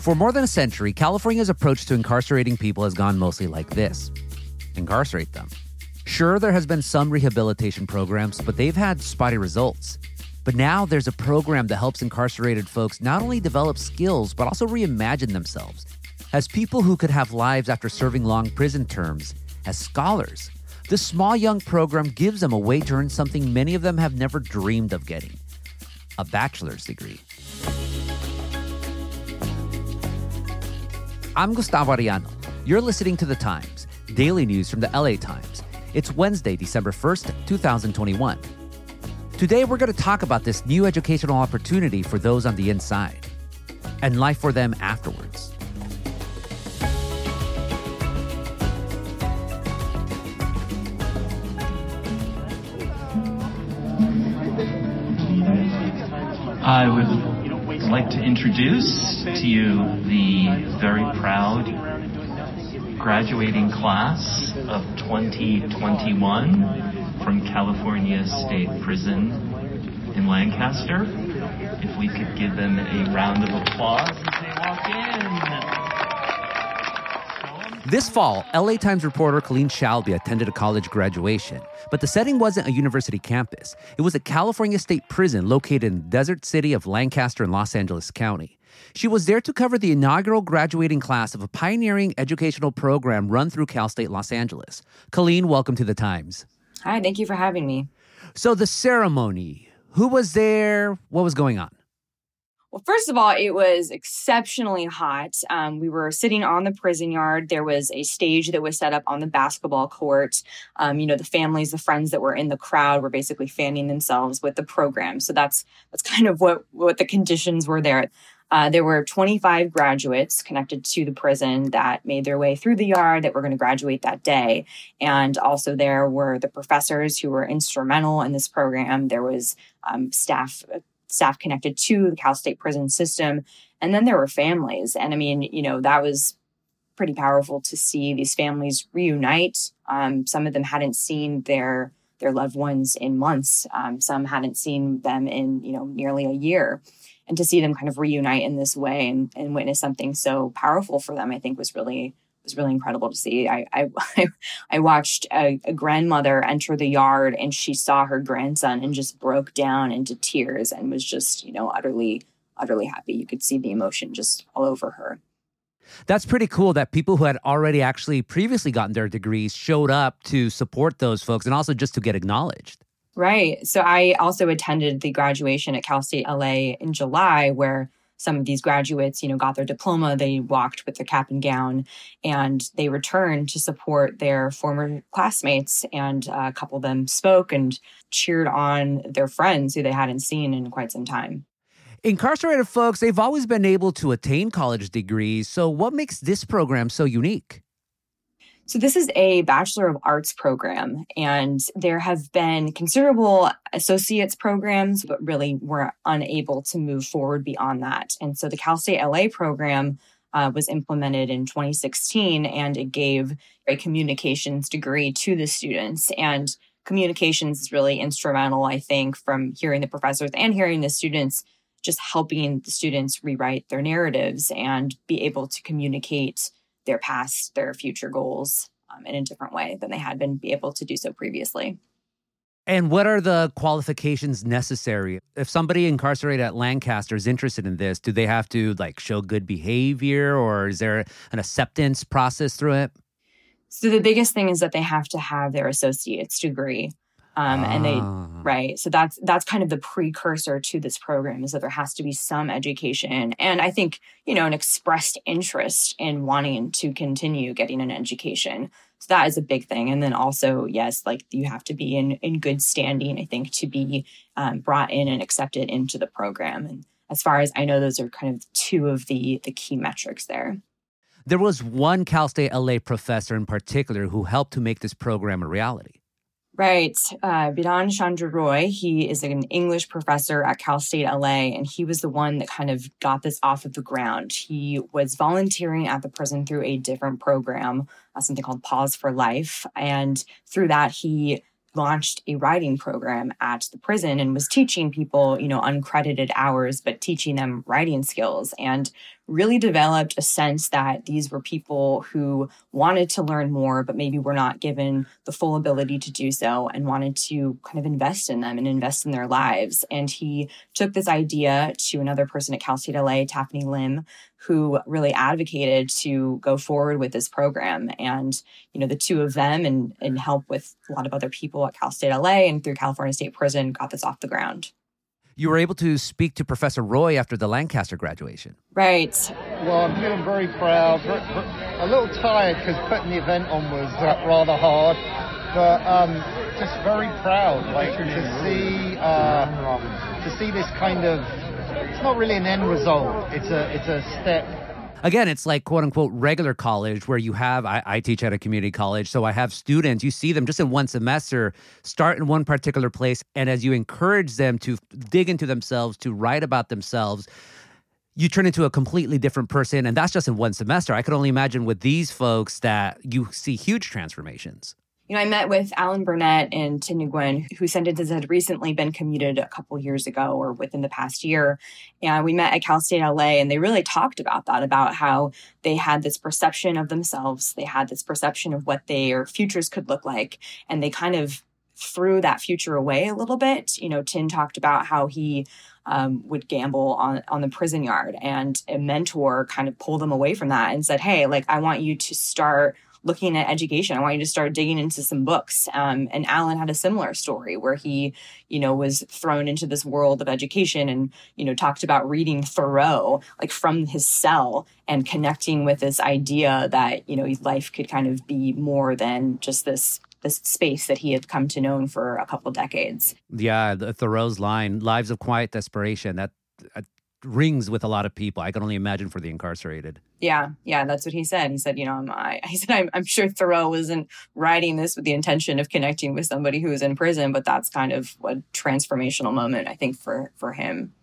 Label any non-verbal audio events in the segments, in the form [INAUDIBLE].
For more than a century, California's approach to incarcerating people has gone mostly like this incarcerate them. Sure, there has been some rehabilitation programs, but they've had spotty results. But now there's a program that helps incarcerated folks not only develop skills, but also reimagine themselves as people who could have lives after serving long prison terms, as scholars. This small young program gives them a way to earn something many of them have never dreamed of getting a bachelor's degree. I'm Gustavo Arellano. You're listening to The Times, daily news from the LA Times. It's Wednesday, December 1st, 2021. Today, we're going to talk about this new educational opportunity for those on the inside and life for them afterwards. I would like to introduce to you the very proud graduating class of 2021 from California State Prison in Lancaster. If we could give them a round of applause as they walk in. This fall, LA Times reporter Colleen Shalby attended a college graduation, but the setting wasn't a university campus. It was a California State Prison located in the desert city of Lancaster in Los Angeles County. She was there to cover the inaugural graduating class of a pioneering educational program run through Cal State Los Angeles. Colleen, welcome to the Times. Hi, thank you for having me. So, the ceremony, who was there? What was going on? Well, first of all, it was exceptionally hot. Um, we were sitting on the prison yard. There was a stage that was set up on the basketball court. Um, you know, the families, the friends that were in the crowd were basically fanning themselves with the program. So that's that's [LAUGHS] kind of what what the conditions were there. Uh, there were 25 graduates connected to the prison that made their way through the yard that were going to graduate that day. And also, there were the professors who were instrumental in this program. There was um, staff staff connected to the Cal State prison system. And then there were families. And I mean, you know, that was pretty powerful to see these families reunite. Um, some of them hadn't seen their their loved ones in months. Um, some hadn't seen them in you know nearly a year, and to see them kind of reunite in this way and, and witness something so powerful for them, I think was really was really incredible to see. I I, [LAUGHS] I watched a, a, grandmother enter the yard and she saw her grandson and just broke down into tears and was just you know utterly utterly happy. You could see the emotion just all over her. That's pretty cool that people who had already actually previously gotten their degrees showed up to support those folks and also just to get acknowledged. Right. So I also attended the graduation at Cal State LA in July where some of these graduates, you know, got their diploma, they walked with their cap and gown, and they returned to support their former classmates. And uh, a couple of them spoke and cheered on their friends who they hadn't seen in quite some time. Incarcerated folks, they've always been able to attain college degrees. So, what makes this program so unique? So, this is a Bachelor of Arts program, and there have been considerable associates programs, but really were unable to move forward beyond that. And so, the Cal State LA program uh, was implemented in 2016, and it gave a communications degree to the students. And communications is really instrumental, I think, from hearing the professors and hearing the students, just helping the students rewrite their narratives and be able to communicate their past, their future goals um, in a different way than they had been be able to do so previously. And what are the qualifications necessary? If somebody incarcerated at Lancaster is interested in this, do they have to like show good behavior or is there an acceptance process through it? So the biggest thing is that they have to have their associate's degree. Um, and they ah. right so that's that's kind of the precursor to this program is that there has to be some education. And i think you know an expressed interest in wanting to continue getting an education. So that is a big thing. And then also yes like you have to be in in good standing i think to be um, brought in and accepted into the program. And as far as i know those are kind of two of the the key metrics there. There was one cal state la professor in particular who helped to make this program a reality Right. Uh, Bidhan Chandra Roy, he is an English professor at Cal State LA, and he was the one that kind of got this off of the ground. He was volunteering at the prison through a different program, uh, something called Paws for Life. And through that, he launched a writing program at the prison and was teaching people, you know, uncredited hours, but teaching them writing skills. And really developed a sense that these were people who wanted to learn more, but maybe were not given the full ability to do so and wanted to kind of invest in them and invest in their lives. And he took this idea to another person at Cal State LA, Taffany Lim, who really advocated to go forward with this program. And, you know, the two of them and, and help with a lot of other people at Cal State LA and through California State Prison got this off the ground. You were able to speak to Professor Roy after the Lancaster graduation. Right. Well, I'm feeling very proud, a little tired because putting the event on was uh, rather hard, but um, just very proud, like to see uh, to see this kind of it's not really an end result. It's a it's a step. Again, it's like quote unquote regular college where you have, I, I, teach at a community college. So I have students, you see them just in one semester start in one particular place. And as you encourage them to dig into themselves, to write about themselves, you turn into a completely different person. And that's just in one semester. I could only imagine with these folks that you see huge transformations you know, I met with Alan Burnett and Tin Nguyen, whose sentences had recently been commuted a couple years ago or within the past year. And we met at Cal State LA, and they really talked about that, about how they had this perception of themselves. They had this perception of what their futures could look like. And they kind of threw that future away a little bit. You know, Tin talked about how he um, would gamble on on the prison yard, and a mentor kind of pulled them away from that and said, "Hey, like I want you to start looking at education. I want you to start digging into some books. Um, and Alan had a similar story where he, you know, was thrown into this world of education and, you know, talked about reading Thoreau, like from his cell and connecting with this idea that, you know, life could kind of be more than just this this space that he had come to know for a couple decades. Yeah, the Thoreau's line, "Lives of quiet desperation." That rings with a lot of people. I can only imagine for the incarcerated. Yeah, yeah, that's what he said. He said, you know, I'm, I, [LAUGHS] he said, I'm, I'm sure Thoreau wasn't writing this with the intention of connecting with somebody who was in prison, but that's kind of a transformational moment, I think, for for him.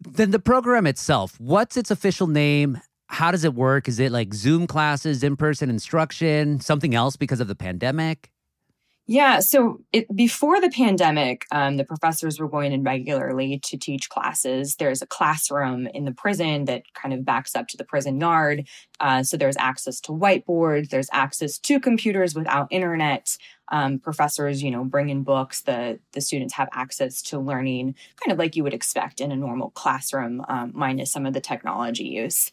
Then the program itself, what's its official name? How does it work? Is it like Zoom classes, in person instruction, something else because of the pandemic? Yeah, so it, before the pandemic, um, the professors were going in regularly to teach classes. There's a classroom in the prison that kind of backs up to the prison yard. Uh, so there's access to whiteboards, there's access to computers without internet. Um, professors, you know, bring in books. The the students have access to learning, kind of like you would expect in a normal classroom, um, minus some of the technology use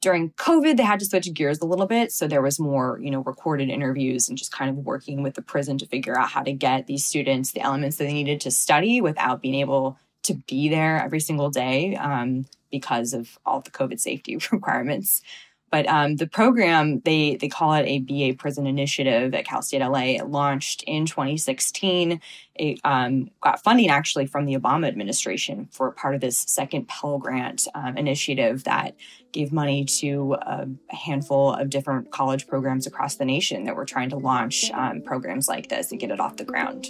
during COVID, they had to switch gears a little bit. So there was more, you know, recorded interviews and just kind of working with the prison to figure out how to get these students the elements that they needed to study without being able to be there every single day um, because of all the COVID safety [LAUGHS] requirements. But um, the program, they they call it a BA Prison Initiative at Cal State LA. It launched in 2016. It um, got funding actually from the Obama administration for part of this second Pell Grant um, initiative that gave money to a, handful of different college programs across the nation that were trying to launch um, programs like this and get it off the ground.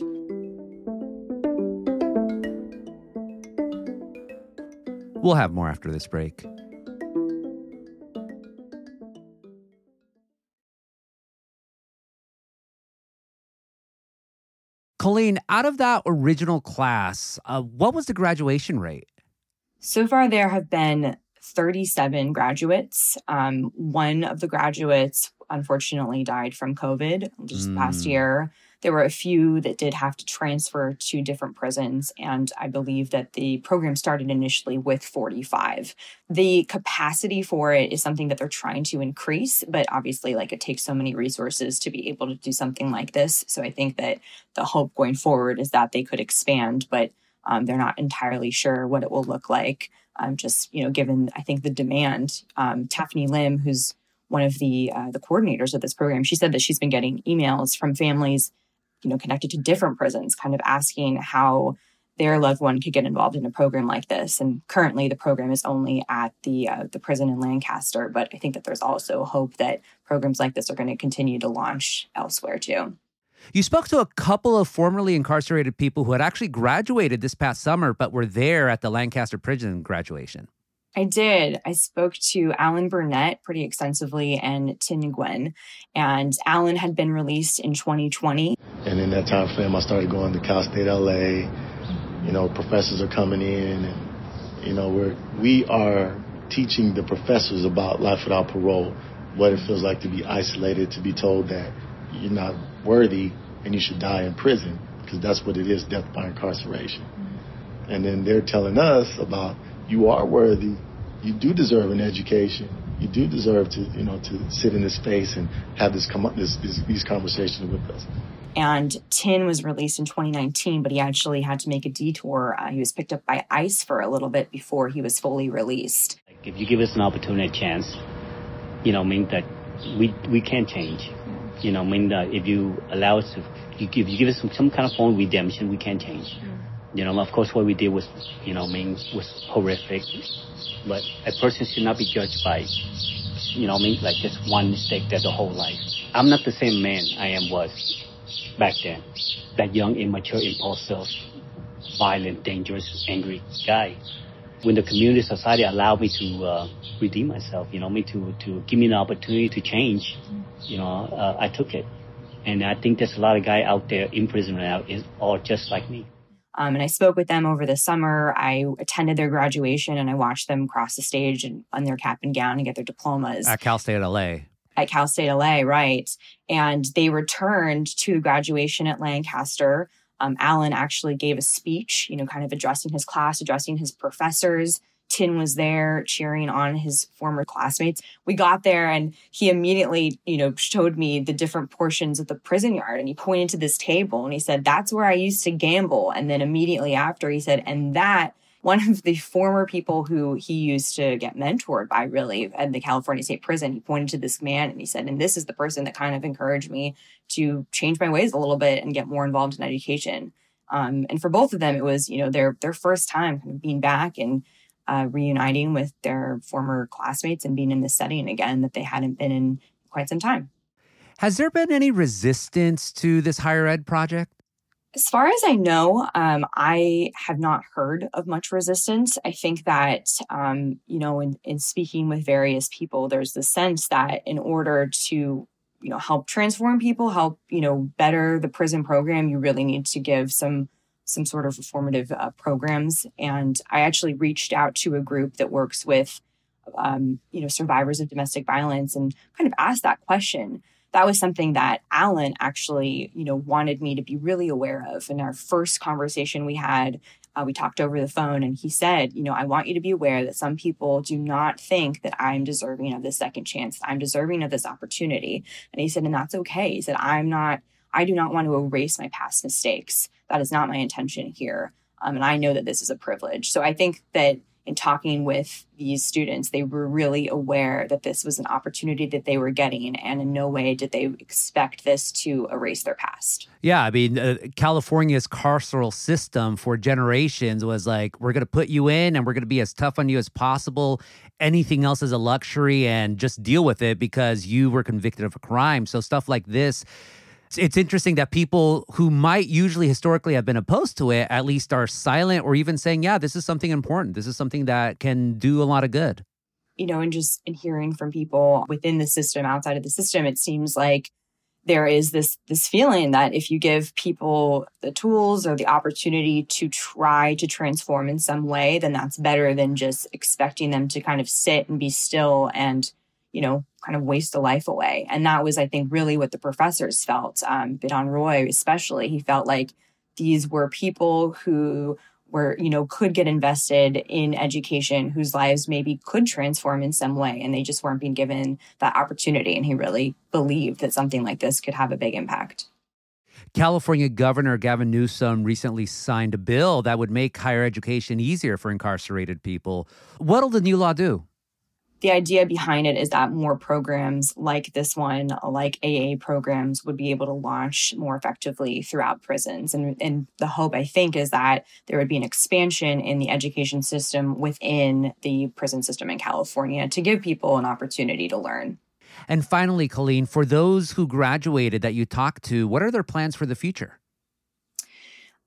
We'll have more after this break. Colleen, out of that original class, uh, what was the graduation rate? So far, there have been 37 graduates. Um, one of the graduates, unfortunately, died from COVID just mm. last year. There were a few that did have to transfer to different prisons, and I believe that the program started initially with 45. The capacity for it is something that they're trying to increase, but obviously, like it takes so many resources to be able to do something like this. So I think that the hope going forward is that they could expand, but um, they're not entirely sure what it will look like. Um, just you know, given I think the demand. Um, Lim, who's one of the uh, the coordinators of this program, she said that she's been getting emails from families you know, connected to different prisons, kind of asking how their loved one could get involved in a program like this. And currently, the program is only at the uh, the prison in Lancaster, but I think that there's also hope that programs like this are going to continue to launch elsewhere too. You spoke to a couple of formerly incarcerated people who had actually graduated this past summer, but were there at the Lancaster prison graduation. I did. I spoke to Alan Burnett pretty extensively and Tin Nguyen. And Alan had been released in 2020. And in that time frame, I started going to Cal State LA. You know, professors are coming in, and you know, we're we are teaching the professors about life without parole, what it feels like to be isolated, to be told that you're not worthy and you should die in prison, because that's what it is, death by incarceration. Mm-hmm. And then they're telling us about you are worthy, you do deserve an education, you do deserve to, you know, to sit in this space and have this come up, this, this, these conversations with us. And Tin was released in 2019, but he actually had to make a detour. Uh, he was picked up by ICE for a little bit before he was fully released. If you give us an opportunity, a chance, you know, mean that we we can change. You know, mean that if you allow us to, if you give us some, some kind of form of redemption, we can change. You know, of course, what we did was, you know, I mean, was horrific. But a person should not be judged by, you know, I mean, like just one mistake their the whole life. I'm not the same man I am was back then. That young, immature, impulsive, violent, dangerous, angry guy. When the community society allowed me to uh, redeem myself, you know, me to, to give me an opportunity to change, you know, uh, I took it. And I think there's a lot of guys out there in prison right now is all just like me. Um, and I spoke with them over the summer. I attended their graduation and I watched them cross the stage and on their cap and gown and get their diplomas at Cal State LA at Cal State LA, right? And they returned to graduation at Lancaster. Um, Alan actually gave a speech, you know, kind of addressing his class, addressing his professors. Tin was there cheering on his former classmates. We got there and he immediately, you know, showed me the different portions of the prison yard and he pointed to this table and he said, That's where I used to gamble. And then immediately after, he said, And that one of the former people who he used to get mentored by really at the California State Prison, he pointed to this man and he said, and this is the person that kind of encouraged me to change my ways a little bit and get more involved in education. Um, and for both of them, it was, you know, their their first time kind of being back and uh, reuniting with their former classmates and being in this setting again that they hadn't been in quite some time. Has there been any resistance to this higher ed project? As far as I know, um, I have not heard of much resistance. I think that, um, you know, in, in speaking with various people, there's the sense that in order to, you know, help transform people, help, you know, better the prison program, you really need to give some some sort of reformative uh, programs. And I actually reached out to a group that works with, um, you know, survivors of domestic violence and kind of asked that question that was something that Alan actually, you know, wanted me to be really aware of. In our first conversation we had, uh, we talked over the phone, and he said, you know, I want you to be aware that some people do not think that I'm deserving of this second chance. I'm deserving of this opportunity. And he said, and that's okay. He said, I'm not. I do not want to erase my past mistakes. That is not my intention here. Um, and I know that this is a privilege. So I think that in talking with these students, they were really aware that this was an opportunity that they were getting, and in no way did they expect this to erase their past. Yeah, I mean, uh, California's carceral system for generations was like, we're going to put you in and we're going to be as tough on you as possible. Anything else is a luxury and just deal with it because you were convicted of a crime. So, stuff like this it's interesting that people who might usually historically have been opposed to it at least are silent or even saying, yeah, this is something important. This is something that can do a lot of good. You know, and just in hearing from people within the system, outside of the system, it seems like there is this this feeling that if you give people the tools or the opportunity to try to transform in some way, then that's better than just expecting them to kind of sit and be still and you know, kind of waste a life away. And that was, I think, really what the professors felt. Um, Bidhan Roy, especially, he felt like these were people who were, you know, could get invested in education, whose lives maybe could transform in some way, and they just weren't being given that opportunity. And he really believed that something like this could have a big impact. California Governor Gavin Newsom recently signed a bill that would make higher education easier for incarcerated people. What'll the new law do? The idea behind it is that more programs like this one, like AA programs, would be able to launch more effectively throughout prisons. And, and the hope, I think, is that there would be an expansion in the education system within the prison system in California to give people an opportunity to learn. And finally, Colleen, for those who graduated that you talked to, what are their plans for the future?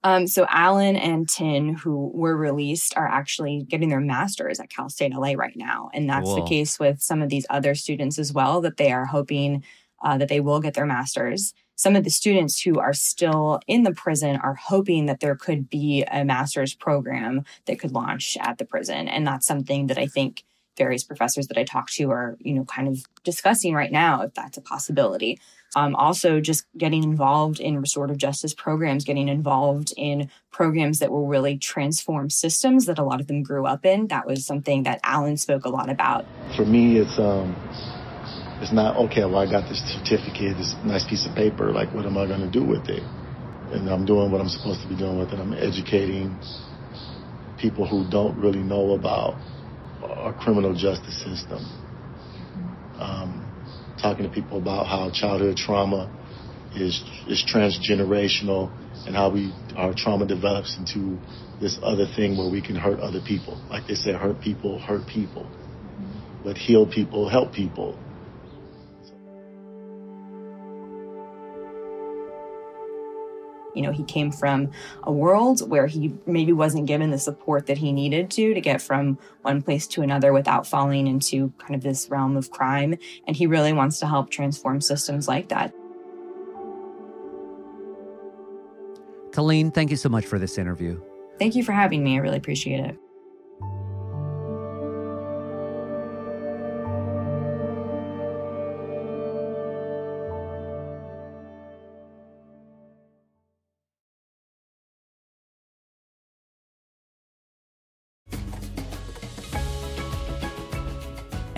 Um, so Alan and Tin, who were released, are actually getting their masters at Cal State LA right now, and that's the case with some of these other students as well. That they are hoping uh, that they will get their masters. Some of the students who are still in the prison are hoping that there could be a master's program that could launch at the prison, and that's something that I think various professors that I talk to are, you know, kind of discussing right now if that's a possibility. Um, also, just getting involved in restorative justice programs, getting involved in programs that will really transform systems that a lot of them grew up in. That was something that Alan spoke a lot about. For me, it's um, it's not okay. Well, I got this certificate, this nice piece of paper. Like, what am I going to do with it? And I'm doing what I'm supposed to be doing with it. I'm educating people who don't really know about our criminal justice system. Um, talking to people about how childhood trauma is is transgenerational and how we our trauma develops into this other thing where we can hurt other people. Like they say, hurt people, hurt people. But heal people, help people. You know, he came from a world where he maybe wasn't given the support that he needed to to get from one place to another without falling into kind of this realm of crime. And he really wants to help transform systems like that. Colleen, thank you so much for this interview. Thank you for having me. I really appreciate it.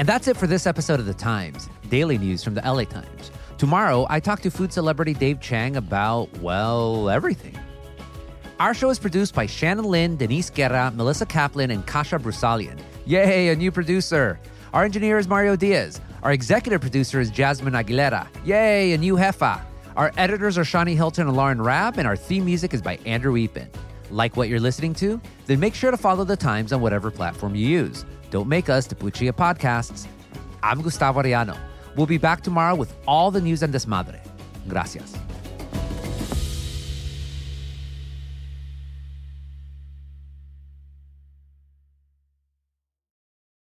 And that's it for this episode of The Times, daily news from the LA Times. Tomorrow, I talk to food celebrity Dave Chang about, well, everything. Our show is produced by Shannon Lin, Denise Guerra, Melissa Kaplan, and Kasia Broussalian. Yay, a new producer. Our engineer is Mario Diaz. Our executive producer is Jasmine Aguilera. Yay, a new jefa. Our editors are Shani Hilton and Lauren Raab, and our theme music is by Andrew Eapen. Like what you're listening to? Then make sure to follow the Times on whatever platform you use. Don't make us Tapuchia Podcasts. I'm Gustavo Arellano. We'll be back tomorrow with all the news and desmadre. Gracias.